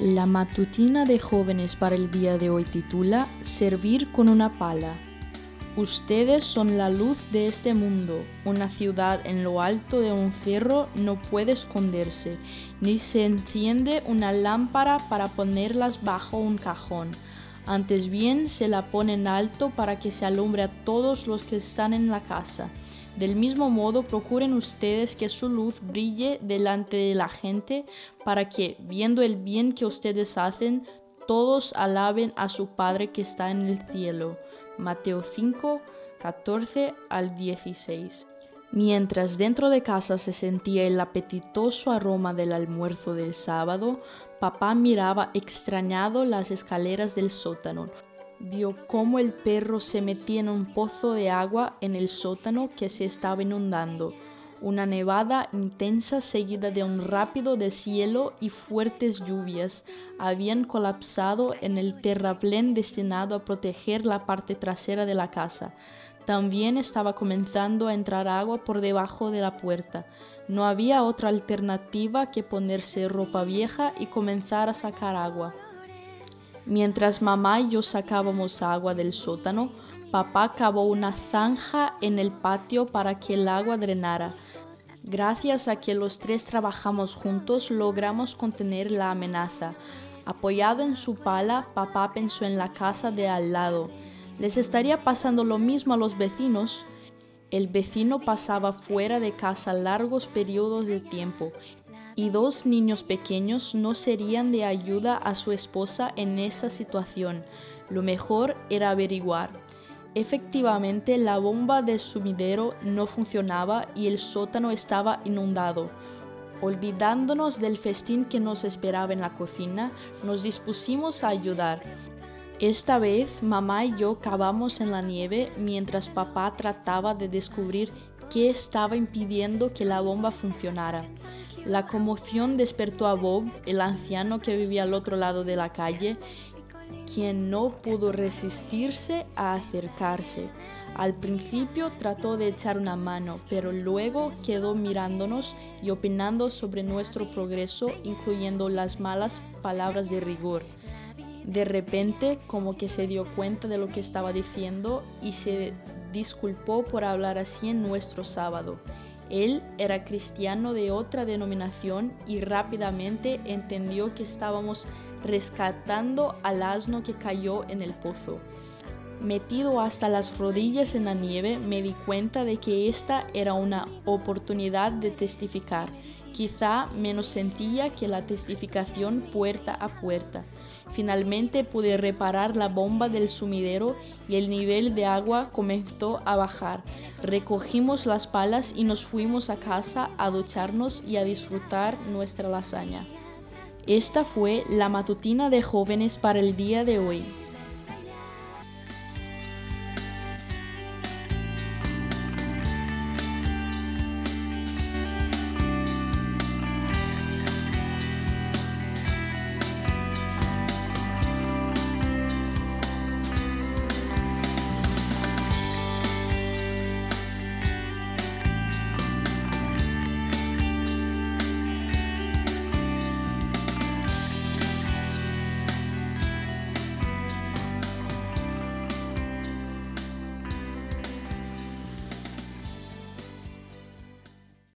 La matutina de jóvenes para el día de hoy titula Servir con una pala. Ustedes son la luz de este mundo. Una ciudad en lo alto de un cerro no puede esconderse, ni se enciende una lámpara para ponerlas bajo un cajón. Antes bien se la pone en alto para que se alumbre a todos los que están en la casa. Del mismo modo, procuren ustedes que su luz brille delante de la gente para que, viendo el bien que ustedes hacen, todos alaben a su Padre que está en el cielo. Mateo 5, 14 al 16. Mientras dentro de casa se sentía el apetitoso aroma del almuerzo del sábado, papá miraba extrañado las escaleras del sótano, vio cómo el perro se metía en un pozo de agua en el sótano que se estaba inundando. Una nevada intensa seguida de un rápido deshielo y fuertes lluvias habían colapsado en el terraplén destinado a proteger la parte trasera de la casa. También estaba comenzando a entrar agua por debajo de la puerta. No había otra alternativa que ponerse ropa vieja y comenzar a sacar agua. Mientras mamá y yo sacábamos agua del sótano, papá cavó una zanja en el patio para que el agua drenara. Gracias a que los tres trabajamos juntos, logramos contener la amenaza. Apoyado en su pala, papá pensó en la casa de al lado. ¿Les estaría pasando lo mismo a los vecinos? El vecino pasaba fuera de casa largos periodos de tiempo y dos niños pequeños no serían de ayuda a su esposa en esa situación. Lo mejor era averiguar. Efectivamente, la bomba del sumidero no funcionaba y el sótano estaba inundado. Olvidándonos del festín que nos esperaba en la cocina, nos dispusimos a ayudar. Esta vez mamá y yo cavamos en la nieve mientras papá trataba de descubrir qué estaba impidiendo que la bomba funcionara. La conmoción despertó a Bob, el anciano que vivía al otro lado de la calle, quien no pudo resistirse a acercarse. Al principio trató de echar una mano, pero luego quedó mirándonos y opinando sobre nuestro progreso, incluyendo las malas palabras de rigor. De repente, como que se dio cuenta de lo que estaba diciendo y se disculpó por hablar así en nuestro sábado. Él era cristiano de otra denominación y rápidamente entendió que estábamos rescatando al asno que cayó en el pozo. Metido hasta las rodillas en la nieve, me di cuenta de que esta era una oportunidad de testificar, quizá menos sencilla que la testificación puerta a puerta. Finalmente pude reparar la bomba del sumidero y el nivel de agua comenzó a bajar. Recogimos las palas y nos fuimos a casa a ducharnos y a disfrutar nuestra lasaña. Esta fue la matutina de jóvenes para el día de hoy.